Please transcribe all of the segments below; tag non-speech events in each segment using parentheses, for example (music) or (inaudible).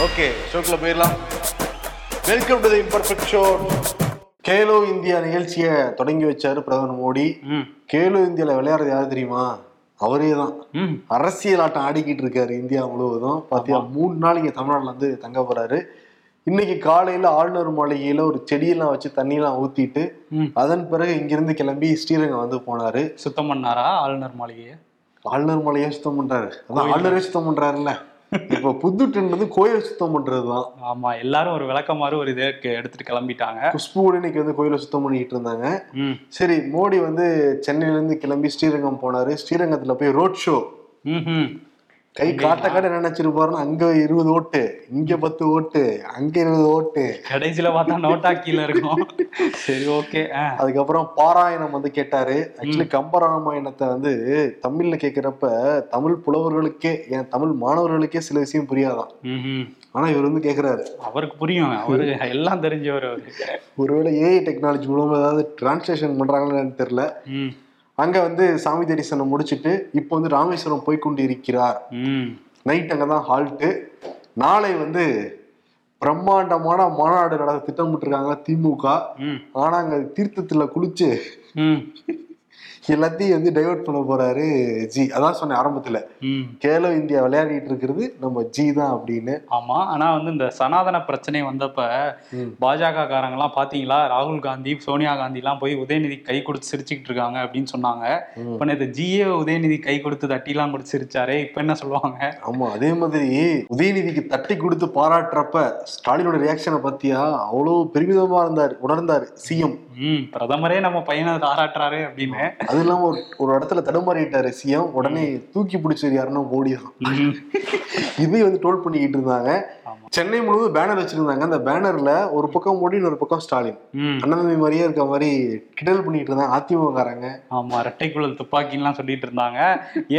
Okay ஷோக்குள்ள போயிடலாம். Welcome to the imperfect show Khelo India நிகழ்ச்சியை தொடங்கி வச்சாரு பிரதமர் மோடி. ம். கேலோ இந்தியால விளையாடுறது யாரு தெரியுமா? அவரே தான். அரசியல் ஆட்டம் ஆடிக்கிட்டு இருக்காரு இந்தியா முழுவதும். பாத்தியா மூணு நாள் இங்க தமிழ்நாட்டுல வந்து தங்க போறாரு. இன்னைக்கு காலையில ஆளுநர் மாளிகையில ஒரு செடியெல்லாம் வச்சு தண்ணியெல்லாம் ஊத்திட்டு அதன் பிறகு இங்கிருந்து கிளம்பி ஸ்ரீரங்கம் வந்து போனாரு. சுத்தம் பண்ணாரா ஆளுநர் மாளிகையை? ஆளுநர் மலையை சுத்தம் பண்றாரு. அதான் ஆளுநரே சுத்தம் பண்றாருல்ல. இப்ப புது ட்ரெண்ட் வந்து கோயிலை சுத்தம் பண்றதுதான். ஆமா எல்லாரும் ஒரு விளக்கமாறு ஒரு இதை எடுத்துட்டு கிளம்பிட்டாங்க. குஷ்பு இன்னைக்கு வந்து கோயிலை சுத்தம் பண்ணிக்கிட்டு இருந்தாங்க. சரி மோடி வந்து சென்னையில இருந்து கிளம்பி ஸ்ரீரங்கம் போனாரு. ஸ்ரீரங்கத்துல போய் ரோட் ஷோ. கை காட்ட காட்ட என்ன நினைச்சிருப்பாருன்னா அங்க இருபது ஓட்டு இங்க பத்து ஓட்டு அங்க இருபது ஓட்டு. கடைசியில பார்த்தா நோட்டா கீழே இருக்கும். சரி ஓகே அதுக்கப்புறம் பாராயணம் வந்து கேட்டாரு. ஆக்சுவலி கம்பராமாயணத்தை வந்து தமிழ்ல கேக்குறப்ப தமிழ் புலவர்களுக்கே ஏன் தமிழ் மாணவர்களுக்கே சில விஷயம் புரியாதான். ஆனா இவர் வந்து கேக்குறாரு. அவருக்கு புரியும் அவரு எல்லாம் தெரிஞ்சவர் அவரு. ஒருவேளை ஏஐ டெக்னாலஜி மூலமா ஏதாவது டிரான்ஸ்லேஷன் பண்றாங்களான்னு தெரியல. அங்க வந்து சாமி தரிசனம் முடிச்சிட்டு இப்போ வந்து ராமேஸ்வரம் போய் கொண்டு இருக்கிறார் ம். நைட் அங்கதான் ஹால்ட்டு. நாளை வந்து பிரம்மாண்டமான மாநாடு நடத்த திட்டமிட்டிருக்காங்க திமுக ம் ஆனா அங்க தீர்த்தத்துல குளிச்சு (laughs) எல்லாத்தையும் வந்து டைவர்ட் பண்ண போறாரு ஜி. அதான் சொன்னேன் ஆரம்பத்துல. கேலோ இந்தியா விளையாடிட்டு இருக்கிறது நம்ம ஜி தான் அப்படின்னு. ஆமா ஆனா வந்து இந்த சனாதன பிரச்சனை வந்தப்ப. பாஜக காரங்கெல்லாம் பாத்தீங்களா? ராகுல் காந்தி சோனியா காந்தி எல்லாம் போய் உதயநிதி கை கொடுத்து சிரிச்சுக்கிட்டு இருக்காங்க அப்படின்னு சொன்னாங்க. இப்ப நேற்று ஜிஏ உதயநிதி கை கொடுத்து தட்டிலாம் கொடுத்து சிரிச்சாரே இப்ப என்ன சொல்லுவாங்க? ஆமா அதே மாதிரி உதயநிதிக்கு தட்டி கொடுத்து பாராட்டுறப்ப ஸ்டாலினோட ரியாக்ஷனை பத்தியா அவ்வளவு பெருமிதமா இருந்தார் உணர்ந்தார் சிஎம் பிரதமரே நம்ம பையனை தாராட்டுறாரு அப்படின்னு. அது இல்லாம ஒரு ஒரு இடத்துல தடுமாறிட்டாரு சிஎம் உடனே தூக்கி பிடிச்சது யாருன்னா மோடி தான். இதையும் வந்து ட்ரோல் பண்ணிக்கிட்டு இருந்தாங்க. சென்னை முழுவதும் பேனர் வச்சிருந்தாங்க. அந்த பேனர்ல ஒரு பக்கம் மோடி இன்னொரு பக்கம் ஸ்டாலின். அண்ணன் மாதிரியே இருக்க மாதிரி கிண்டல் பண்ணிட்டு இருந்தாங்க. அதிமுககாரங்க. ஆமா ரெட்டைக்குழல் துப்பாக்கின்லாம் சொல்லிட்டு இருந்தாங்க.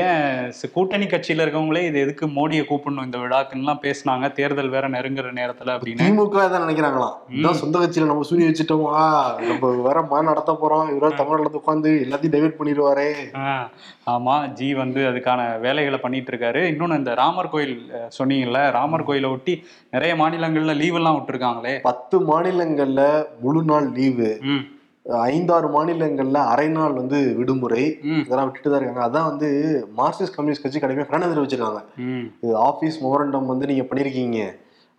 ஏன் கூட்டணி கட்சியில இருக்கவங்களே இது எதுக்கு மோடியை கூப்பிடணும்? இந்த விழாக்குன்னுலாம் பேசுனாங்க. தேர்தல் வேற நெருங்குற நேரத்துல அப்படின்னு. திமுக தான் நினைக்கிறாங்களாம். இதான் சொந்த கட்சியில நம்ம சூரிய வச்சுட்டோமா? நம்ம வேற மாதிரி நடத்த போறோம். இவரா தமிழ்நாட்டுல வந்து உட்காந்து எல்லாத்தையும் டைவர்ட் பண்ணிடுவாரே. ஆமா ஜி வந்து அதுக்கான வேலைகளை பண்ணிட்டு இருக்காரு. இன்னொன்னு இந்த ராமர் கோயில் சொன்னீங்கல்ல ராமர் கோயிலை ஒட்டி நிறைய மாநிலங்கள்ல லீவ் எல்லாம் விட்டுருக்காங்களே. பத்து மாநிலங்கள்ல முழு நாள் லீவு ஐந்தாறு மாநிலங்கள்ல அரை நாள் வந்து விடுமுறை. இதெல்லாம் விட்டுட்டு தான் இருக்காங்க. அதான் வந்து மார்க்சிஸ்ட் கம்யூனிஸ்ட் கட்சி கடுமையாக கண்டனம் தெரிவிச்சிருக்காங்க இது ஆஃபீஸ் மொமரண்டம் வந்து நீங்க பண்ணிருக்கீங்க.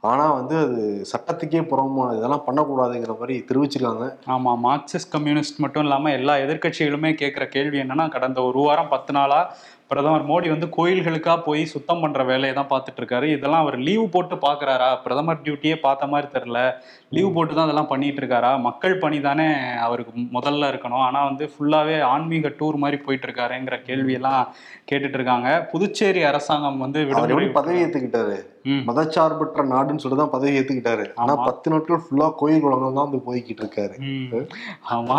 ஆனா வந்து அது சட்டத்துக்கே புறம்பானது இதெல்லாம் பண்ணக்கூடாதுங்கிற மாதிரி தெரிவிச்சிருக்காங்க. ஆமா மார்க்சிஸ்ட் கம்யூனிஸ்ட் மட்டும் இல்லாம எல்லா எதிர்க்கட்சிகளுமே கேட்குற கேள்வி என்னன்னா கடந்த ஒரு வாரம் பத்து நாளா பிரதமர் மோடி வந்து கோயில்களுக்கா போய் சுத்தம் பண்ற வேலையை தான் பார்த்துட்டு இருக்காரு. இதெல்லாம் அவர் லீவு போட்டு பாக்குறாரா பிரதமர் டியூட்டியே பார்த்த மாதிரி தெரியல. லீவு போட்டு தான் அதெல்லாம் பண்ணிட்டு இருக்காரா? மக்கள் பணி தானே அவருக்கு முதல்ல இருக்கணும். ஆனா வந்து ஃபுல்லாவே ஆன்மீக டூர் மாதிரி போயிட்டு இருக்காருங்கிற கேள்வியெல்லாம் கேட்டுட்டு இருக்காங்க. புதுச்சேரி அரசாங்கம் வந்து பதவி ஏத்துக்கிட்டாரு. மதச்சார்பற்ற நாடுன்னு சொல்லி தான் பதவி ஏத்துக்கிட்டாரு. ஆனா. பத்து நாட்கள் ஃபுல்லா கோயில் குளங்கள் தான் வந்து போய்கிட்டு இருக்காரு. ஆமா.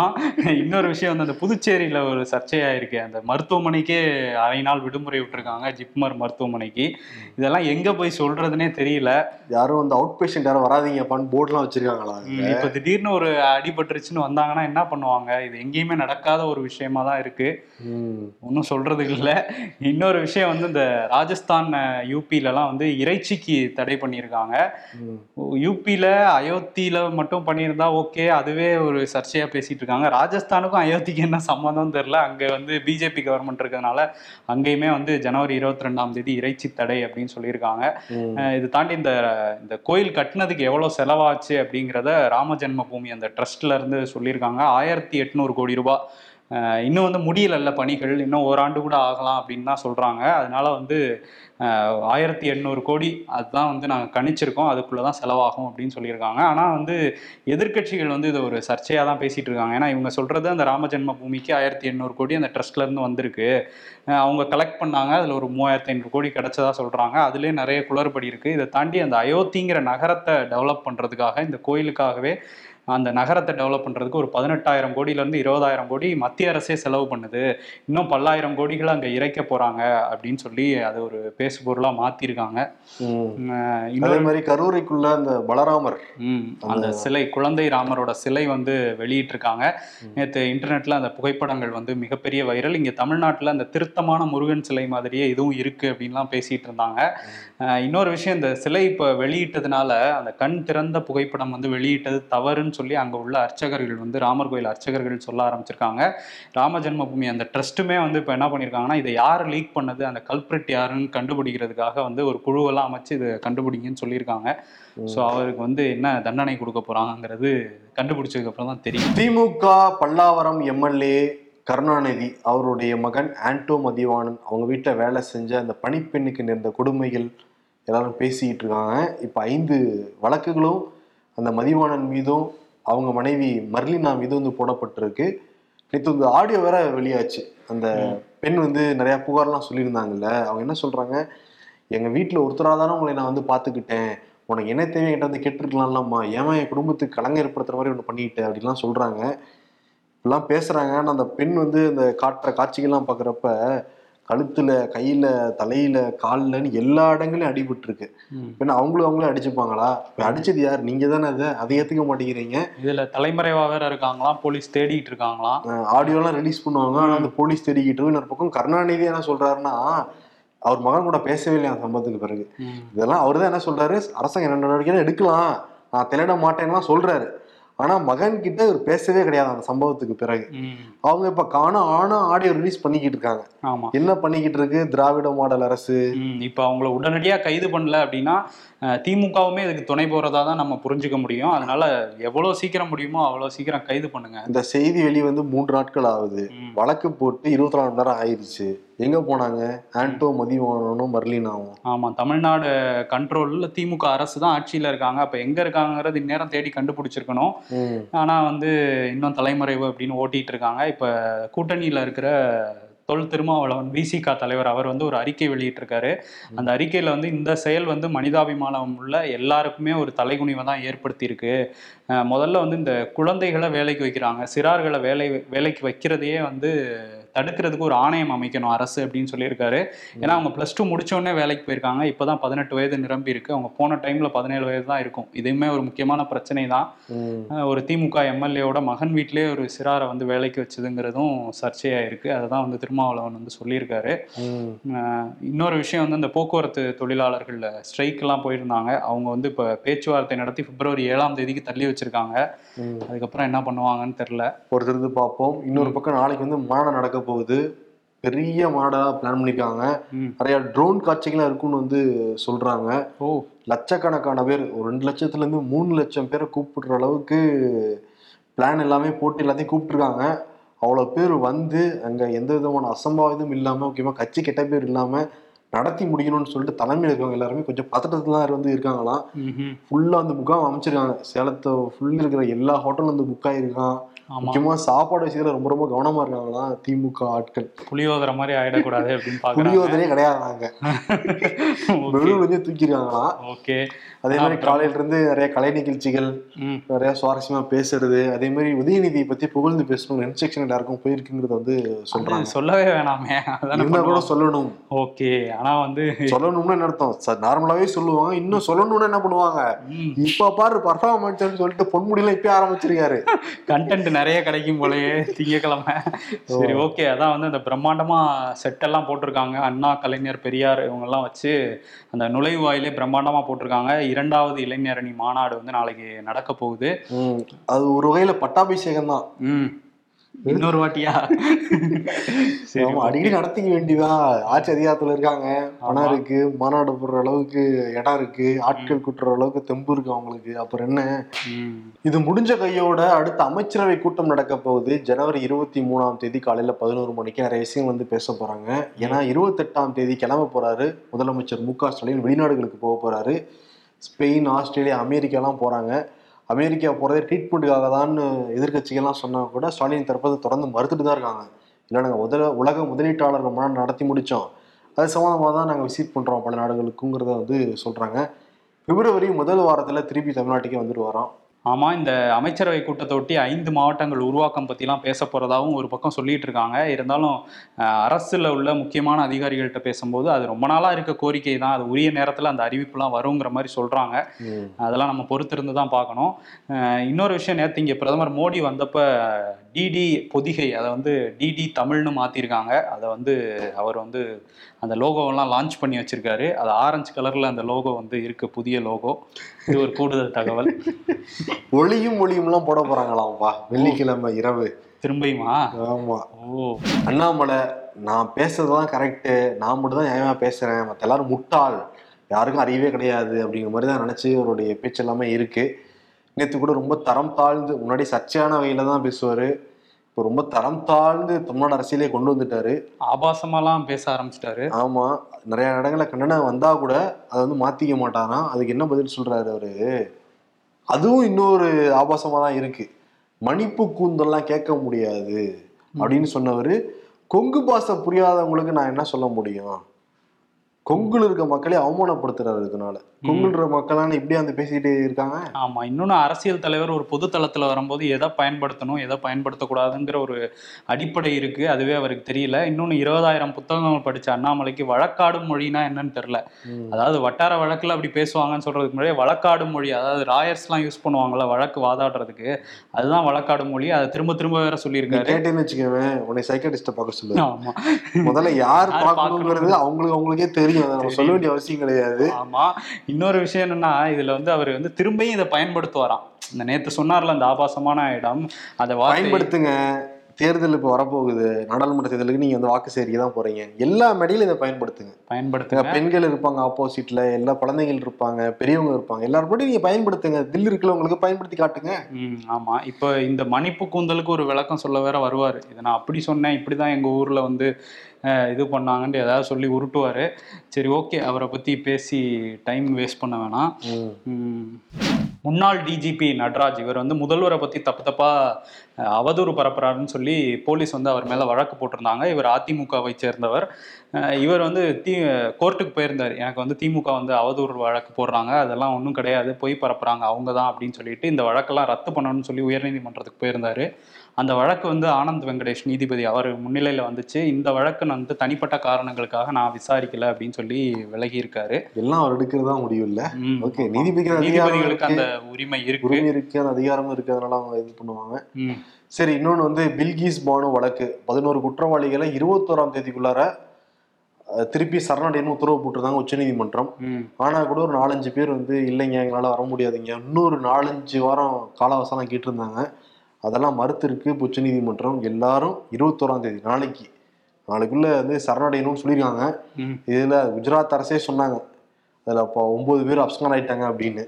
இன்னொரு விஷயம் வந்து அந்த புதுச்சேரியில ஒரு சர்ச்சையாயிருக்கு. அந்த மருத்துவமனைக்கே அரை நாள் விடுமுறை விட்டுருக்காங்க ஜிப்மர் மருத்துவமனைக்கு. இதெல்லாம் எங்க போய் சொல்றதுனே தெரியல. யாரும் வந்து அவுட் பேஷண்ட் யாரும் வராதீங்கப்பான்னு போர்டுலாம் வச்சிருக்காங்களா இப்ப திடீர்னு ஒரு அடிபட்டுருச்சுன்னு வந்தாங்கன்னா என்ன பண்ணுவாங்க? இது எங்கேயுமே நடக்காத ஒரு விஷயமா தான் இருக்கு. ஒன்றும் சொல்றதுக்கு இல்லை. இன்னொரு விஷயம் வந்து இந்த ராஜஸ்தான் யூபிலலாம் வந்து இறைச்சிக்கு தடை பண்ணியிருக்காங்க. யூபியில் அயோத்தியில் மட்டும் பண்ணியிருந்தா ஓகே அதுவே ஒரு சர்ச்சையாக பேசிட்டு இருக்காங்க. ராஜஸ்தானுக்கும் அயோத்திக்கு என்ன சம்மந்தம் தெரில அங்கே வந்து பிஜேபி கவர்மெண்ட் இருக்கிறதுனால அங்கேயுமே வந்து ஜனவரி இருபத்தி ரெண்டாம் தேதி இறைச்சி தடை அப்படின்னு சொல்லியிருக்காங்க. இது தாண்டி இந்த இந்த கோயில் கட்டினதுக்கு எவ்வளோ செலவாச்சு அப்படிங்கிறத ராம ஜென்ம பூமி அந்த ட்ரஸ்ட்ல இருந்து சொல்லியிருக்காங்க. ஆயிரத்தி எட்நூறு கோடி ரூபாய் இன்னும் வந்து முடியலல்ல பணிகள். இன்னும் ஓராண்டு கூட ஆகலாம் அப்படின்னு தான் சொல்றாங்க. அதனால வந்து ஆயிரத்தி எண்ணூறு கோடி அதுதான் வந்து நாங்கள் கணிச்சிருக்கோம். அதுக்குள்ளே தான் செலவாகும் அப்படின்னு சொல்லியிருக்காங்க. ஆனால் வந்து எதிர்க்கட்சிகள் வந்து இது ஒரு சர்ச்சையாக தான் பேசிகிட்டு இருக்காங்க. ஏன்னா இவங்க சொல்கிறது அந்த ராமஜென்ம பூமிக்கு ஆயிரத்தி எண்ணூறு கோடி அந்த ட்ரஸ்ட்லேருந்து வந்திருக்கு. அவங்க கலெக்ட் பண்ணாங்க. அதில் ஒரு மூவாயிரத்தி ஐநூறு கோடி கிடச்சதா சொல்கிறாங்க அதுலேயே நிறைய குளறுபடி இருக்குது இதை தாண்டி அந்த அயோத்திங்கிற நகரத்தை டெவலப் பண்ணுறதுக்காக இந்த கோயிலுக்காகவே அந்த நகரத்தை டெவலப் பண்ணுறதுக்கு ஒரு பதினெட்டாயிரம் கோடியிலேருந்து இருபதாயிரம் கோடி மத்திய அரசே செலவு பண்ணுது. இன்னும் பல்லாயிரம் கோடிகள் அங்கே இறைக்க போகிறாங்க அப்படின்னு சொல்லி அதை ஒரு பேசுபொருளாக மாற்றிருக்காங்க அதே மாதிரி கரூரைக்குள்ள அந்த பலராமர் ம் அந்த சிலை குழந்தை ராமரோட சிலை வந்து வெளியிட்டிருக்காங்க. நேற்று இன்டர்நெட்ல அந்த புகைப்படங்கள் வந்து மிகப்பெரிய வைரல் இங்கே தமிழ்நாட்டில் அந்த திருத்தமான முருகன் சிலை மாதிரியே இதுவும் இருக்கு அப்படின்லாம் பேசிட்டு இருந்தாங்க. இன்னொரு விஷயம் இந்த சிலை இப்போ வெளியிட்டதுனால அந்த கண் திறந்த புகைப்படம் வந்து வெளியிட்டது தவறுன்னு சொல்லி அங்கே உள்ள அர்ச்சகர்கள் வந்து ராமர் கோயில் அர்ச்சகர்கள் சொல்ல ஆரம்பிச்சிருக்காங்க. ராம ஜென்மபூமி அந்த ட்ரஸ்ட்டுமே வந்து இப்போ என்ன பண்ணியிருக்காங்கன்னா இதை யார் லீக் பண்ணது அந்த கல்பிரிட் யாருன்னு கண்டுபிடிக்கிறதுக்காக வந்து ஒரு குழுவெல்லாம் அமைச்சு இதை கண்டுபிடிங்கன்னு சொல்லியிருக்காங்க. ஸோ அவருக்கு வந்து என்ன தண்டனை கொடுக்க போறாங்கங்கிறது கண்டுபிடிச்சதுக்கு அப்புறம் தான் தெரியும். திமுக பல்லாவரம் எம்எல்ஏ கருணாநிதி அவருடைய மகன் ஆண்டோ மதிவாணன் அவங்க வீட்டில் வேலை செஞ்ச அந்த பணிப்பெண்ணுக்கு நேர்ந்த கொடுமைகள் எல்லாரும் பேசிக்கிட்டு இருக்காங்க. இப்போ ஐந்து வழக்குகளும் அந்த மதிவாணன் மீதும் அவங்க மனைவி மர்லினா மீதும் வந்து போடப்பட்டிருக்கு. நேற்று இந்த ஆடியோ வேற வெளியாச்சு. அந்த பெண் வந்து நிறைய புகார்லாம் சொல்லியிருந்தாங்கல்ல. அவங்க என்ன சொல்றாங்க? எங்க வீட்டில் ஒருத்தராக தானே உங்களை நான் வந்து பார்த்துக்கிட்டேன். உனக்கு என்ன தேவை என்கிட்ட வந்து கேட்டிருக்கலாம்லம்மா. ஏமா என் குடும்பத்துக்கு கலங்க ஏற்படுத்துற மாதிரி ஒன்று பண்ணிக்கிட்டேன் அப்படிலாம் சொல்றாங்க. இப்படிலாம் பேசுறாங்க. ஆனா அந்த பெண் வந்து அந்த காட்டுற காட்சிகள்லாம் பார்க்குறப்ப கழுத்துல கையில தலையில கால்லன்னு எல்லா இடங்களையும் அடிபட்டு இருக்கு பின்ன அவங்களும் அவங்களே அடிச்சுப்பாங்களா? இப்ப அடிச்சது யார்? நீங்க தானே அதை அதை ஏத்துக்க மாட்டேங்கிறீங்க. இதுல தலைமறைவா வேற இருக்காங்களாம் போலீஸ் தேடிட்டு இருக்காங்களாம் ஆடியோலாம் ரிலீஸ் பண்ணுவாங்க. ஆனா அந்த போலீஸ் தேடிக்கிட்டு. இன்னொரு பக்கம் கருணாநிதி என்ன சொல்றாருன்னா அவர் மகன் கூட பேசவே இல்லையா சம்பவத்துக்கு பிறகு. இதெல்லாம் அவர் தான் என்ன சொல்றாரு? அரசாங்கம் என்ன நடவடிக்கை எடுக்கலாம். நான் திளையிட மாட்டேன்லாம் சொல்றாரு. ஆனா மகன் கிட்ட இவர் பேசவே கிடையாது அந்த சம்பவத்துக்கு பிறகு. அவங்க இப்ப காணோம் ஆனா ஆடியோ ரிலீஸ் பண்ணிக்கிட்டு இருக்காங்க. ஆமா. என்ன பண்ணிக்கிட்டு இருக்கு? திராவிட மாடல் அரசு. இப்ப அவங்கள உடனடியா கைது பண்ணல அப்படின்னா திமுகவுமே இதுக்கு துணை போறதா தான் நம்ம புரிஞ்சுக்க முடியும். அதனால எவ்வளவு சீக்கிரம் முடியுமோ அவ்வளவு சீக்கிரம் கைது பண்ணுங்க. இந்த செய்தி வெளி வந்து மூன்று நாட்கள் ஆகுது. வழக்கு போட்டு இருபத்தி நாலு மணி நேரம் ஆயிடுச்சு எங்க போனாங்க? ஆண்டோ மதிவானனும் மர்லினாவும். ஆமா தமிழ்நாடு கண்ட்ரோல்ல திமுக அரசு தான் ஆட்சியில இருக்காங்க. அப்ப எங்க இருக்காங்கிறது இந்நேரம் தேடி கண்டுபிடிச்சிருக்கணும். ஆனா வந்து இன்னும் தலைமறைவு அப்படின்னு ஓட்டிட்டு இருக்காங்க. இப்ப கூட்டணியில இருக்கிற தொல் திருமாவளவன் விசிகா தலைவர் அவர் வந்து ஒரு அறிக்கை வெளியிட்டிருக்காரு. அந்த அறிக்கையில வந்து இந்த செயல் வந்து மனிதாபிமானம் உள்ள எல்லாருக்குமே ஒரு தலைகுனிவை தான் ஏற்படுத்தியிருக்கு. முதல்ல வந்து இந்த குழந்தைகளை வேலைக்கு வைக்கிறாங்க சிறார்களை வேலை வேலைக்கு வைக்கிறதையே வந்து தடுக்கிறதுக்கு ஒரு ஆணையம் அமைக்கணும் அரசு அப்படின்னு சொல்லியிருக்காரு. ஏன்னா அவங்க ப்ளஸ் டூ உடனே வேலைக்கு போயிருக்காங்க. இப்போதான் பதினெட்டு வயது நிரம்பி இருக்கு. அவங்க போன டைம்ல பதினேழு வயது தான் இருக்கும். இதுவுமே ஒரு முக்கியமான பிரச்சனை தான். ஒரு திமுக எம்எல்ஏவோட மகன் வீட்டிலேயே ஒரு சிறாரை வந்து வேலைக்கு வச்சதுங்கிறதும் சர்ச்சையா இருக்கு. அதை தான் வந்து திருமாவளவன் வந்து சொல்லியிருக்காரு. இன்னொரு விஷயம் வந்து இந்த போக்குவரத்து தொழிலாளர்கள் ஸ்ட்ரைக்கெல்லாம் போயிருந்தாங்க. அவங்க வந்து இப்போ பேச்சுவார்த்தை நடத்தி பிப்ரவரி ஏழாம் தேதிக்கு தள்ளி வச்சிருக்காங்க. அதுக்கப்புறம் என்ன பண்ணுவாங்கன்னு தெரில பொறுத்திருந்து பார்ப்போம். இன்னொரு பக்கம் நாளைக்கு வந்து மாநாடு நடக்க போகுது. பெரிய மாடா பிளான் பண்ணிருக்காங்க. ம். நிறைய ட்ரோன் காட்சிகள்லாம் இருக்குன்னு வந்து சொல்றாங்க. ஓ. லட்சக்கணக்கான பேர் ஒரு ரெண்டு லட்சத்துல இருந்து மூணு லட்சம் பேரை கூப்பிடுற அளவுக்கு பிளான் எல்லாமே போட்டு எல்லாத்தையும் கூப்பிட்டுருக்காங்க. அவ்வளோ பேர் வந்து அங்க எந்த விதமான அசம்பாவிதம் இல்லாம முக்கியமா கட்சி கெட்ட பேர் இல்லாம நடத்தி முடிக்கணும்னு சொல்லிட்டு தலைமையில் இருக்கவங்க எல்லாருமே கொஞ்சம் பதட்டத்துல தான் வந்து இருக்காங்களாம். ம்ஹும். ஃபுல்லா வந்து முகாம் அமைச்சிருக்காங்க. சேலத்தை ஃபுல் இருக்கிற எல்லா ஹோட்டலும் வந்து புக் ஆயிருக்கான். ஆமா. முக்கியமா சாப்பாடு விஷயத்துல ரொம்ப ரொம்ப கவனமா இருக்காங்களாம் திமுக ஆட்கள். புளியோதரை மாதிரி ஆயிடக்கூடாது அப்படின்னு புளியோதரே கிடையாதாங்க வெளியூர் வந்து தூக்கிருக்காங்களாம் ஓகே. அதே மாதிரி காலையில இருந்து நிறைய கலை நிகழ்ச்சிகள் நிறைய சுவாரஸ்யமா பேசுறது அதே மாதிரி உதயநிதியை பத்தி புகழ்ந்து பேசணும் இன்ஸ்ட்ரக்ஷன் எல்லாருக்கும் போயிருக்குங்கிறத வந்து சொல்றாங்க. சொல்லவே வேணாமே. அதானே கூட. சொல்லணும். ஓகே. ஆனா வந்து சொல்லணும்னு என்ன அர்த்தம்? நார்மலாவே சொல்லுவாங்க. இன்னும் சொல்லணும்னு என்ன பண்ணுவாங்க? இப்ப பாரு பர்ஃபார்மன்ஸ் சொல்லிட்டு பொன்முடியெல்லாம் இப்பயே ஆரம்பிச்சிருக்காரு. கண்டென்ட் நிறைய கிடைக்கும் போலயே திங்கக்கிழமை. சரி ஓகே அதான் வந்து அந்த பிரம்மாண்டமா செட் எல்லாம் போட்டிருக்காங்க. அண்ணா கலைஞர் பெரியார் இவங்க எல்லாம் வச்சு அந்த நுழைவாயிலே பிரம்மாண்டமா போட்டிருக்காங்க. இரண்டாவது இளைஞரணி மாநாடு வந்து நாளைக்கு நடக்க போகுது. அது ஒரு வகையில பட்டாபிஷேகம் தான் இன்னொரு வாட்டியா? சரி ஆமா, அடிக்கடி நடத்திக்க வேண்டியதான் ஆட்சி அதிகாரத்துல இருக்காங்க பணம். இருக்கு மாநாடு போடுற அளவுக்கு இடம் இருக்கு ஆட்கள் கூட்டுற அளவுக்கு தெம்பு இருக்கு அவங்களுக்கு. அப்புறம் என்ன? இது முடிஞ்ச கையோட அடுத்த அமைச்சரவை கூட்டம் நடக்க போகுது. ஜனவரி இருபத்தி மூணாம் தேதி காலையில பதினோரு மணிக்கு நிறைய விஷயம் வந்து பேச போறாங்க. ஏன்னா இருபத்தெட்டாம் தேதி கிளம்ப போறாரு. முதலமைச்சர் மு க ஸ்டாலின் வெளிநாடுகளுக்கு போக போறாரு. ஸ்பெயின் ஆஸ்திரேலியா அமெரிக்காலாம் போறாங்க. அமெரிக்கா போகிறதே ட்ரீட்மெண்ட்டுக்காக தான் எதிர்க்கட்சிகள்லாம் சொன்னால் கூட ஸ்டாலின் தரப்பு தொடர்ந்து மறுத்துட்டு தான் இருக்காங்க. இல்லை நாங்கள் முதல உலக முதலீட்டாளர்கள் மாநாடு நடத்தி முடித்தோம் அது சம்மந்தமாக தான் நாங்கள் விசிட் பண்ணுறோம் பல நாடுகளுக்குங்கிறத வந்து சொல்கிறாங்க பிப்ரவரி முதல் வாரத்தில் திருப்பி தமிழ்நாட்டுக்கே வந்துட்டு வரோம். ஆமா இந்த அமைச்சரவை கூட்டத்தை ஒட்டி ஐந்து மாவட்டங்கள் உருவாக்கம் பத்திலாம் பேச போறதாவும் ஒரு பக்கம் சொல்லிட்டு இருக்காங்க இருந்தாலும் அரசுல உள்ள முக்கியமான அதிகாரிகள்கிட்ட பேசும்போது அது ரொம்ப நாளா இருக்க கோரிக்கை தான். அது உரிய நேரத்துல அந்த அறிவிப்புலாம் வருங்கிற மாதிரி சொல்றாங்க. ம். அதெல்லாம் நம்ம பொறுத்திருந்து தான் பார்க்கணும். இன்னொரு விஷயம் நேற்று இங்கே பிரதமர் மோடி வந்தப்ப டிடி பொதிகை அதை வந்து டிடி தமிழ்னு மாற்றிருக்காங்க அதை வந்து அவர் வந்து அந்த லோகோவெல்லாம் லான்ச் பண்ணி வச்சிருக்காரு. அது ஆரஞ்சு கலரில் அந்த லோகோ வந்து இருக்கு புதிய லோகோ. இது ஒரு கூடுதல் தகவல். (laughs) ஒளியும் ஒளியும்லாம் போட போறாங்களாம்ப்பா. வெள்ளிக்கிழமை இரவு. திரும்பியுமா? ஆமா. ஓ. அண்ணாமலை நான் பேசுறதுதான் கரெக்டு நான் மட்டும் தான் நியாயமா பேசுறேன். மற்ற எல்லாரும் முட்டாள். யாருக்கும் அறிவே கிடையாது அப்படிங்கிற மாதிரி தான் நினைச்சு அவருடைய பேச்சு எல்லாமே இருக்கு. நேற்று கூட ரொம்ப தரம் தாழ்ந்து முன்னாடி சர்ச்சையான வகையில தான் பேசுவாரு. இப்போ ரொம்ப தரம் தாழ்ந்து தமிழ்நாடு அரசியலே கொண்டு வந்துட்டாரு. ஆபாசமாலாம் பேச ஆரம்பிச்சிட்டாரு. ஆமா. நிறைய இடங்களில் கண்டனம் வந்தா கூட அதை வந்து மாத்திக்க மாட்டாராம். அதுக்கு என்ன பதில் சொல்றாரு அவரு? அதுவும் இன்னொரு ஆபாசமா தான் இருக்கு. மணிப்பு கூந்தல்லாம் கேட்க முடியாது. அப்படின்னு சொன்னவர் கொங்கு பாஷை புரியாதவங்களுக்கு நான் என்ன சொல்ல முடியும்? கொங்குல இருக்க மக்களே அவமானப்படுத்துறாரு இதனால. கொங்குன்ற மக்களான இப்படி வந்து பேசிக்கிட்டே இருக்காங்க. ஆமா இன்னொன்னு அரசியல் தலைவர் ஒரு பொது தளத்துல வரும்போது எதை பயன்படுத்தணும் எதை பயன்படுத்தக்கூடாதுங்கிற ஒரு அடிப்படை இருக்கு. அதுவே அவருக்கு தெரியல. இன்னொன்னு இருபதாயிரம் புத்தகங்கள் படிச்ச அண்ணாமலைக்கு வழக்காடும் மொழினா என்னன்னு தெரியல. அதாவது வட்டார வழக்குல அப்படி பேசுவாங்கன்னு சொல்றதுக்கு முன்னாடி வழக்காடும் மொழி அதாவது ராயர்ஸ்லாம் யூஸ் பண்ணுவாங்கல்ல வழக்கு வாதாடுறதுக்கு. அதுதான் வழக்காடும் மொழி. அதை திரும்ப திரும்ப வேற சொல்லியிருக்காரு. கேட்டேன்னு வச்சுக்கவேன் உன்னை சைக்காட்டிஸ்ட பார்க்க சொல்லு. ஆமா. முதல்ல யார் யார் பார்க்கணுங்கிறது. அவங்களுக்கு அவங்களுக்கே தெரியும். அதை நம்ம சொல்ல வேண்டிய அவசியம் கிடையாது. ஆமா. இன்னொரு விஷயம் என்னன்னா இதுல வந்து அவர் வந்து திரும்பியும் இதை பயன்படுத்துவாராம். இந்த நேத்து சொன்னார்ல அந்த ஆபாசமான இடம் வார்த்தை. பயன்படுத்துங்க. தேர்தல் இப்போ வரப்போகுது. நாடாளுமன்ற தேர்தலுக்கு நீங்க வந்து வாக்கு சேரிக்கை தான் போறீங்க. எல்லா மேடையிலும் இதை பயன்படுத்துங்க. பயன்படுத்துங்க. பெண்கள் இருப்பாங்க ஆப்போசிட்ல எல்லா குழந்தைகள் இருப்பாங்க பெரியவங்க இருப்பாங்க. எல்லாரும் போட்டு நீங்க பயன்படுத்துங்க. தில் இருக்கிறவங்களுக்கு பயன்படுத்தி காட்டுங்க. ம் ஆமா. இப்போ இந்த மன்னிப்பு கூந்தலுக்கு ஒரு விளக்கம் சொல்ல வேற வருவார். இதை நான் அப்படி சொன்னேன் இப்படிதான் எங்க ஊர்ல வந்து இது பண்ணாங்கன்ட்டு ஏதாவது சொல்லி உருட்டுவாரு. சரி ஓகே. அவரை பத்தி பேசி டைம் வேஸ்ட் பண்ண வேணாம். முன்னாள் டிஜிபி நட்ராஜ் இவர் வந்து முதல்வரை பத்தி தப்பு தப்பா அஹ், அவதூறு பரப்புறாருன்னு சொல்லி போலீஸ் வந்து அவர் மேல வழக்கு போட்டிருந்தாங்க. இவர் அதிமுகவை சேர்ந்தவர். இவர் வந்து தி கோர்ட்டுக்கு போயிருந்தார். எனக்கு வந்து திமுக வந்து அவதூறு வழக்கு போடுறாங்க. அதெல்லாம் ஒன்றும் கிடையாது. பொய் பரப்புறாங்க. அவங்க தான் அப்படின்னு சொல்லிட்டு இந்த வழக்கெல்லாம் ரத்து பண்ணணும்னு சொல்லி உயர்நீதிமன்றத்துக்கு போயிருந்தாரு. அந்த வழக்கு வந்து ஆனந்த் வெங்கடேஷ் நீதிபதி அவர் முன்னிலையில வந்துச்சு. இந்த வழக்கு வந்து தனிப்பட்ட காரணங்களுக்காக நான் விசாரிக்கல அப்படின்னு சொல்லி விலகி இருக்காரு எல்லாம் அவர் எடுக்கிறதா முடியும் இல்ல. ஓகே அதிகாரம் நீதிபதிகளுக்கு அந்த உரிமை இருக்கு. உரிமை இருக்கு அந்த அதிகாரமும் இருக்கு. அதனால அவங்க இது பண்ணுவாங்க. சரி இன்னொன்று வந்து பில்கிஸ் பானு வழக்கு. பதினோரு குற்றவாளிகளை இருபத்தோராம் தேதிக்குள்ளார திருப்பி சரணடைன்னு உத்தரவு போட்டிருந்தாங்க உச்சநீதிமன்றம். ஆனா கூட ஒரு நாலஞ்சு பேர் வந்து இல்லைங்க எங்களால வர முடியாதுங்க. இன்னொரு நாலஞ்சு வாரம் காலவசனம் கேட்டிருந்தாங்க. அதெல்லாம் மறுத்திருக்கு இப்ப உச்சநீதிமன்றம். எல்லாரும் இருபத்தோராம் தேதி நாளைக்கு. நாளைக்குள்ள வந்து சரணடையணும்னு சொல்லியிருக்காங்க. இதுல குஜராத் அரசே சொன்னாங்க. அதுல அப்போ ஒன்பது பேர் அப்ஸ்கான் ஆயிட்டாங்க அப்படின்னு.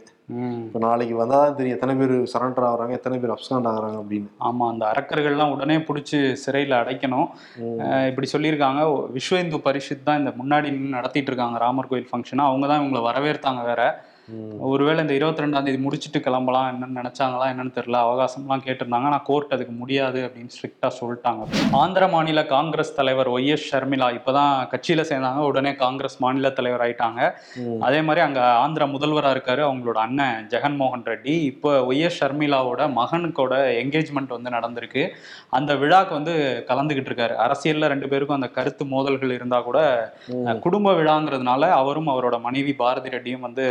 இப்போ நாளைக்கு வந்தாதான் தெரியும் எத்தனை பேர் சரண்டர் ஆகுறாங்க எத்தனை பேர் அப்ஸ்காண்ட் ஆகுறாங்க அப்படின்னு. ஆமா அந்த அரக்கர்கள்லாம் உடனே பிடிச்சி சிறையில் அடைக்கணும். இப்படி சொல்லியிருக்காங்க. விஸ்வ இந்து பரிஷத் தான் இந்த முன்னாடி நடத்திட்டு இருக்காங்க ராமர் கோயில் ஃபங்க்ஷனை அவங்க தான் இவங்களை வரவேற்றாங்க வேற. ஒருவேளை இந்த இருபத்தி ரெண்டாம் தேதி முடிச்சுட்டு கிளம்பலாம். என்னன்னு நினைச்சாங்களா என்னன்னு தெரியல. அவகாசம்லாம் கேட்டிருந்தாங்க. ஆனால் கோர்ட் அதுக்கு முடியாது அப்படின்னு ஸ்ட்ரிக்டா சொல்லிட்டாங்க. ஆந்திர மாநில காங்கிரஸ் தலைவர் ஒய் எஸ் ஷர்மிளா இப்பதான் கட்சியில சேர்ந்தாங்க. உடனே காங்கிரஸ் மாநில தலைவர் ஆயிட்டாங்க. அதே மாதிரி அங்க ஆந்திர முதல்வரா இருக்காரு அவங்களோட அண்ணன் ஜெகன்மோகன் ரெட்டி. இப்போ ஒய் எஸ் ஷர்மிளாவோட மகனுக்கோட என்கேஜ்மெண்ட் வந்து நடந்திருக்கு. அந்த விழாக்கு வந்து கலந்துகிட்டு இருக்காரு. அரசியல்ல ரெண்டு பேருக்கும் அந்த கருத்து மோதல்கள் இருந்தா கூட. குடும்ப விழாங்கிறதுனால அவரும் அவரோட மனைவி பாரதி ரெட்டியும் வந்து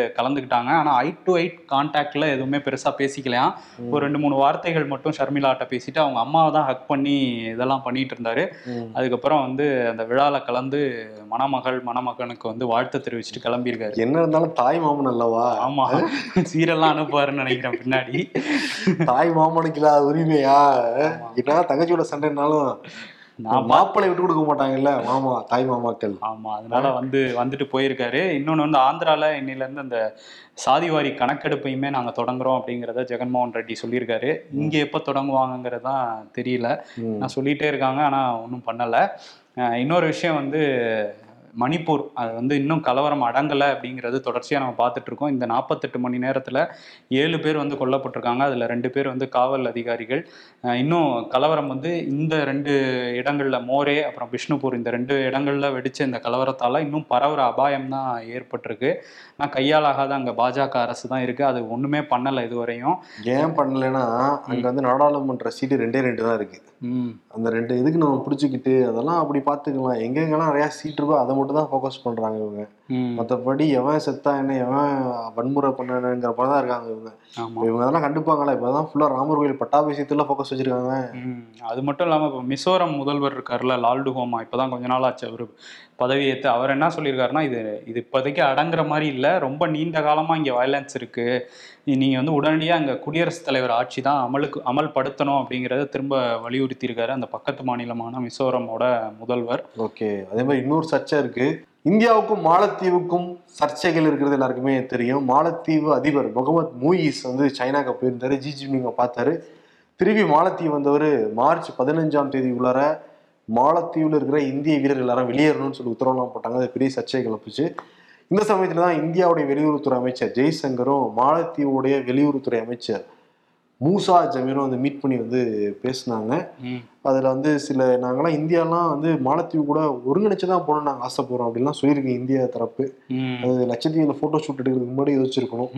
கலந்துக்கிட்டாங்க ஆனா ஐ டு ஐட் கான்டாக்ட்ல எதுவுமே பெருசா பேசிக்கலையாம் ஒரு ரெண்டு மூணு வார்த்தைகள் மட்டும் ஷர்மிளாட்ட பேசிட்டு அவங்க அம்மாவை தான் ஹக் பண்ணி இதெல்லாம் பண்ணிட்டு இருந்தாரு. அதுக்கப்புறம் வந்து அந்த விழால கலந்து மணமகள் மணமகனுக்கு வந்து வாழ்த்து தெரிவிச்சுட்டு கிளம்பியிருக்காரு. என்ன இருந்தாலும் தாய் மாமன் அல்லவா? ஆமா. சீரெல்லாம் அனுப்புவாருன்னு நினைக்கிறேன் பின்னாடி. தாய் மாமனுக்கு இல்லாத உரிமையா என்ன தங்கச்சியோட சண்டைனாலும் மாப்பிள்ளை விட்டு கொடுக்க மாட்டாங்கல்ல மாமா தாய் மாமாக்கள். ஆமா அதனால வந்து வந்துட்டு போயிருக்காரு. இன்னொன்னு வந்து ஆந்திரால இன்னையில இருந்து அந்த சாதிவாரி கணக்கெடுப்பையுமே நாங்க தொடங்குறோம் அப்படிங்கிறத ஜெகன்மோகன் ரெட்டி சொல்லியிருக்காரு. இங்க எப்ப தொடங்குவாங்கங்கிறது தான் தெரியல. நான் சொல்லிட்டே இருக்காங்க ஆனா ஒன்றும் பண்ணல. இன்னொரு விஷயம் வந்து மணிப்பூர். அது வந்து இன்னும் கலவரம் அடங்கலை அப்படிங்கிறது தொடர்ச்சியாக நம்ம பார்த்துட்டு இருக்கோம். இந்த நாற்பத்தெட்டு மணி நேரத்தில் ஏழு பேர் வந்து கொல்லப்பட்டிருக்காங்க. அதில் ரெண்டு பேர் வந்து காவல் அதிகாரிகள். இன்னும் கலவரம் வந்து இந்த ரெண்டு இடங்களில் மோரே அப்புறம் பிஷ்ணுபூர் இந்த ரெண்டு இடங்களில் வெடிச்ச இந்த கலவரத்தால் இன்னும் பரவுற அபாயம் தான் ஏற்பட்டிருக்கு. ஆனால் கையாலாகாத அங்கே பாஜக அரசு தான் இருக்குது அது ஒன்றுமே பண்ணலை இதுவரையும். ஏன் பண்ணலைன்னா அங்க வந்து நாடாளுமன்ற சீட்டு ரெண்டே ரெண்டு தான் இருக்கு. ம் அந்த ரெண்டு இதுக்கு நம்ம பிடிச்சிக்கிட்டு அதெல்லாம் அப்படி பார்த்துக்கலாம். எங்கெங்கெல்லாம் நிறையா சீட் இருக்கோ அதை மட்டும் தான் ஃபோக்கஸ் பண்ணுறாங்க இவங்க. மற்றபடி எவன் செத்தா என்ன எவன் வன்முறை பண்ணணுங்கிற படம் தான் இருக்காங்க இவங்க. இவங்க அதெல்லாம் கண்டுப்பாங்களா இப்பதான் ஃபுல்லா ராமர் கோயில் பட்டாபிஷேகத்துல ஃபோக்கஸ் வச்சிருக்காங்க. ம், அது மட்டும் இல்லாமல் இப்போ மிசோரம் முதல்வர் இருக்கார்ல லால்டு ஹோமா இப்போ தான் கொஞ்ச நாள் ஆச்சு அவர் பதவியேற்று அவர் என்ன சொல்லியிருக்காருன்னா இது இது இப்போதைக்கு அடங்குற மாதிரி இல்லை ரொம்ப நீண்ட காலமாக இங்கே வயலன்ஸ் இருக்குது நீங்கள் வந்து உடனடியாக அங்கே குடியரசுத் தலைவர் ஆட்சி தான் அமலுக்கு அமல்படுத்தணும் அப்படிங்கிறத திரும்ப வலியுறுத்தியிருக்காரு அந்த பக்கத்து மாநிலமான மிசோரமோட முதல்வர். ஓகே. அதே மாதிரி இன்னொரு சர்ச்சை இருக்கு. இந்தியாவுக்கும் மாலத்தீவுக்கும் சர்ச்சைகள் இருக்கிறது எல்லாருக்குமே தெரியும். மாலத்தீவு அதிபர் முகமது மூயிஸ் வந்து சைனாக்கு போயிருந்தாரு. ஜி ஜின்பிங்க பார்த்தாரு. திரும்பி மாலத்தீவு வந்தவர் மார்ச் பதினஞ்சாம் தேதி உள்ளார மாலத்தீவில் இருக்கிற இந்திய வீரர் எல்லாரும் வெளியேறணும்னு சொல்லி உத்தரவுலாம் போட்டாங்க. அது பெரிய சர்ச்சை கிளப்புச்சு இந்த சமயத்தில் தான் இந்தியாவுடைய வெளியுறவுத்துறை அமைச்சர் ஜெய்சங்கரும் மாலத்தீவுடைய வெளியுறவுத்துறை அமைச்சர் மூசா ஜமீரும் வந்து மீட் பண்ணி வந்து பேசினாங்க. அதில் வந்து சில நாங்களாம் இந்தியாலாம் வந்து மாலத்தீவு கூட ஒருங்கிணைச்சு தான் போகணும்னு நாங்கள் ஆசைப்படுறோம் அப்படின்லாம் சொல்லியிருக்கேன் இந்தியா தரப்பு. அது லட்சத்தீவில் ஃபோட்டோ ஷூட் எடுக்கிறதுக்கு முன்னாடி யோசிச்சிருக்கணும்.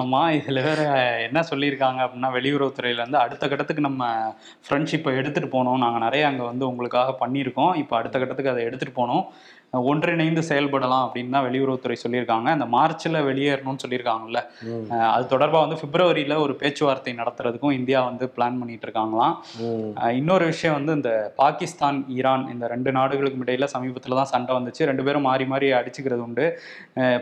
ஆமா இதுல வேற என்ன சொல்லியிருக்காங்க அப்படின்னா வெளியுறவுத்துறையில இருந்து அடுத்த கட்டத்துக்கு நம்ம ஃப்ரெண்ட்ஷிப்பை எடுத்துட்டு போனோம் நாங்க நிறைய அங்க வந்து உங்களுக்காக பண்ணியிருக்கோம். இப்போ அடுத்த கட்டத்துக்கு அதை எடுத்துட்டு போனோம் ஒன்றிணைந்து செயல்படலாம் அப்படின்னு தான் வெளியுறவுத்துறை சொல்லியிருக்காங்க. அந்த மார்ச்ல வெளியேறணும்னு சொல்லியிருக்காங்கல்ல. அது தொடர்பாக வந்து பிப்ரவரியில ஒரு பேச்சுவார்த்தை நடத்துறதுக்கும் இந்தியா வந்து பிளான் பண்ணிட்டு இருக்காங்களாம் இன்னொரு விஷயம் வந்து இந்த பாகிஸ்தான் ஈரான் இந்த ரெண்டு நாடுகளுக்கும் இடையில சமீபத்தில் தான் சண்டை வந்துச்சு. ரெண்டு பேரும் மாறி மாறி அடிச்சுக்கிறது உண்டு.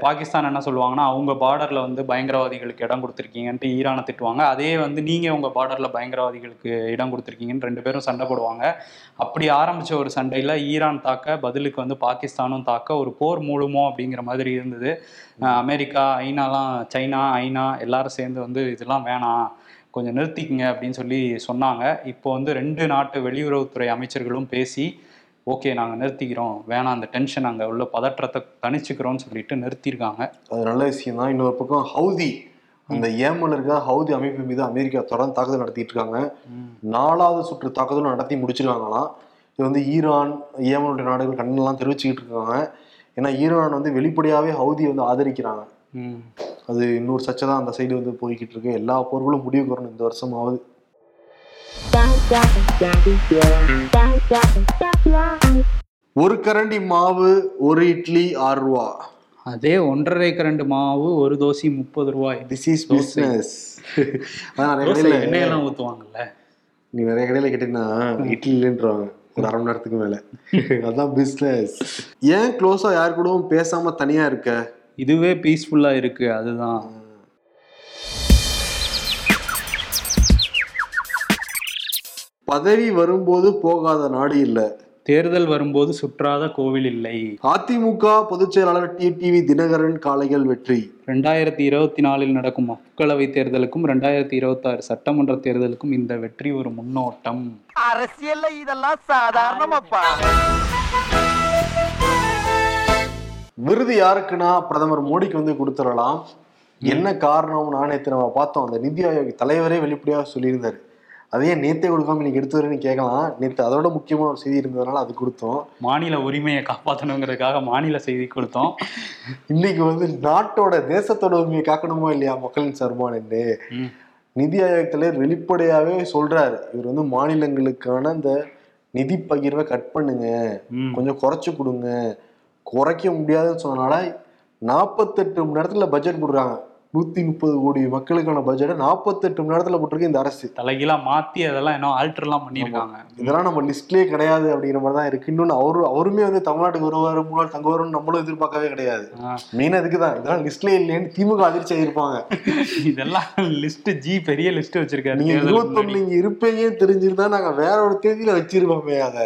பாகிஸ்தான் என்ன சொல்லுவாங்கன்னா அவங்க பார்டர்ல வந்து பயங்கரவாதிகளுக்கு இடம் கொடுத்துருக்கீங்கன்ட்டு ஈரானை திட்டுவாங்க. அதே வந்து நீங்க உங்க பார்டர்ல பயங்கரவாதிகளுக்கு இடம் கொடுத்துருக்கீங்கன்னு ரெண்டு பேரும் சண்டை போடுவாங்க. அப்படி ஆரம்பிச்ச ஒரு சண்டையில ஈரான் தாக்க பதிலுக்கு வந்து பாகிஸ்தானும் தாக்க ஒரு போர் மூழுமோ அப்படிங்கிற மாதிரி இருந்தது. அமெரிக்கா ஐநாலாம் சைனா ஐநா எல்லாரும் சேர்ந்து வந்து இதெல்லாம் வேணாம் கொஞ்சம் நிறுத்திக்கங்க அப்படின்னு சொல்லி சொன்னாங்க. இப்போ வந்து ரெண்டு நாட்டு வெளியுறவுத்துறை அமைச்சர்களும் பேசி ஓகே நாங்கள் நிறுத்திக்கிறோம். வேணாம் அந்த டென்ஷன் அங்கே உள்ள பதற்றத்தை தணிச்சுக்கிறோம்னு சொல்லிட்டு நிறுத்தியிருக்காங்க அது நல்ல விஷயம் தான். இன்னொரு பக்கம் ஹவுதி அந்த ஏமன் இருக்க ஹவுதி அமைப்பு மீது அமெரிக்கா தொடர்ந்து தாக்குதல் நடத்திட்டு இருக்காங்க. நாலாவது சுற்று தாக்குதலும் நடத்தி முடிச்சிருக்காங்களாம். இது வந்து ஈரான் ஏமனுடைய நாடுகள் கண்ணெல்லாம் தெரிவிச்சுக்கிட்டு இருக்காங்க. ஏன்னா ஈரான் வந்து வெளிப்படையாவே ஹவுதியை வந்து ஆதரிக்கிறாங்க. அது இன்னொரு சர்ச்சை தான் அந்த சைடு வந்து போய்கிட்டு இருக்கு. எல்லா போர்களும் முடிவுக்கு வரணும் இந்த வருஷமாவது. ஒரு கரண்டி மாவு ஒரு இட்லி ஆறு ரூபா. அதே ஒன்றரை கரண்டு மாவு ஒரு தோசை முப்பது ரூபாய். திஸ் இஸ் பிஸ்னஸ் அதான் நிறைய கடையில எண்ணெயெல்லாம் ஊற்றுவாங்கல்ல நீ நிறைய கடையில கேட்டீங்கன்னா இட்லி இல்லைன்றாங்க ஒரு அரை மணி நேரத்துக்கு மேல. அதான் பிஸ்னஸ் ஏன் க்ளோஸா யார் கூடவும் பேசாம தனியா இருக்க? இதுவே பீஸ்ஃபுல்லாக இருக்கு அதுதான். பதவி வரும்போது போகாத நாடு இல்ல. தேர்தல் வரும்போது சுற்றாத கோவில் இல்லை. அதிமுக பொதுச் செயலாளர் டிடிவி தினகரன் காளைகள் வெற்றி. ரெண்டாயிரத்தி இருபத்தி நாலில் நடக்கும் மக்களவை தேர்தலுக்கும் ரெண்டாயிரத்தி இருபத்தாறு சட்டமன்ற தேர்தலுக்கும் இந்த வெற்றி ஒரு முன்னோட்டம். அரசியல்ல இதெல்லாம் சாதாரணமாப்பா. விருது யாருக்குன்னா பிரதமர் மோடிக்கு வந்து கொடுத்துடலாம். என்ன காரணம் நான் நேற்று நம்ம பார்த்தோம். அந்த நிதி ஆயோக் தலைவரே வெளிப்படையாக சொல்லியிருந்தாரு. அதையே நேத்தே கொடுக்காம இன்னைக்கு எடுத்து வரேன்னு கேட்கலாம். நேற்று அதோட முக்கியமான ஒரு செய்தி இருந்ததுனால அது கொடுத்தோம். மாநில உரிமையை காப்பாற்றணுங்கிறதுக்காக மாநில செய்தி கொடுத்தோம். இன்னைக்கு வந்து நாட்டோட தேசத்தோட உரிமையை காக்கணுமா இல்லையா மக்களின் சர்மானு ம். நிதி ஆயோக் தலைவர் வெளிப்படையாவே சொல்றாரு. இவர் வந்து மாநிலங்களுக்கான இந்த நிதி பகிர்வை கட் பண்ணுங்க. கொஞ்சம் குறைச்சு கொடுங்க. குறைக்க முடியாதுன்னு சொன்னனால நாற்பத்தெட்டு மணி நேரத்துல பட்ஜெட் போடுறாங்க. நூத்தி முப்பது கோடி மக்களுக்கான பட்ஜெட்டை நாற்பத்தெட்டு மணி நேரத்துல போட்டிருக்கு இந்த அரசு. தலைகீழா மாத்தி அதெல்லாம் இன்னும் ஆல்டர்லாம் பண்ணியிருக்காங்க. இதெல்லாம் நம்ம லிஸ்ட்லயே கிடையாது அப்படிங்கிற மாதிரி தான் இருக்கு. இன்னொன்னு அவரு அவருமே வந்து தமிழ்நாட்டுக்கு வருவாரு முன்னாள் தங்க வரும்னு நம்மளும் எதிர்பார்க்கவே கிடையாது. மெயினா இதுக்கு தான் இதெல்லாம் லிஸ்ட்லயே இல்லைன்னு திமுக அதிர்ச்சி ஆயிருப்பாங்க (laughs) இதெல்லாம் லிஸ்ட் ஜி பெரிய லிஸ்ட் வச்சிருக்காரு. நீங்க இருபத்தொன்னு. நீங்க இருப்பீங்கன்னு தெரிஞ்சிருந்தா நாங்க வேற ஒரு தேதியில வச்சிருப்போமே அத.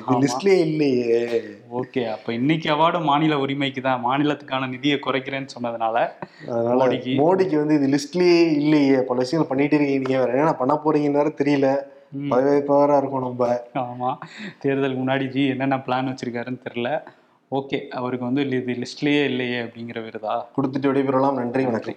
இது. லிஸ்ட்லயே இல்லையே. ஓகே அப்ப இன்னைக்கு அவார்டு மாநில உரிமைக்கு தான் மாநிலத்துக்கான நிதியை குறைக்கிறேன்னு சொன்னதுனால மோடிக்கு. மோடிக்கு வந்து இது லிஸ்ட்லயே இல்லையே பல விஷயங்கள் பண்ணிட்டு இருக்கீங்க. வேற என்ன பண்ண போறீங்கன்னு தெரியல. ம். பதவியேற்பவரா இருக்கும் நம்ம. ஆமா. தேர்தலுக்கு முன்னாடி ஜி என்னென்ன பிளான் வச்சிருக்காருன்னு தெரியல. ஓகே அவருக்கு வந்து இது லிஸ்ட்லயே இல்லையே அப்படிங்கிற விருதா? கொடுத்துட்டு விடைபெறலாம். நன்றி வணக்கம்.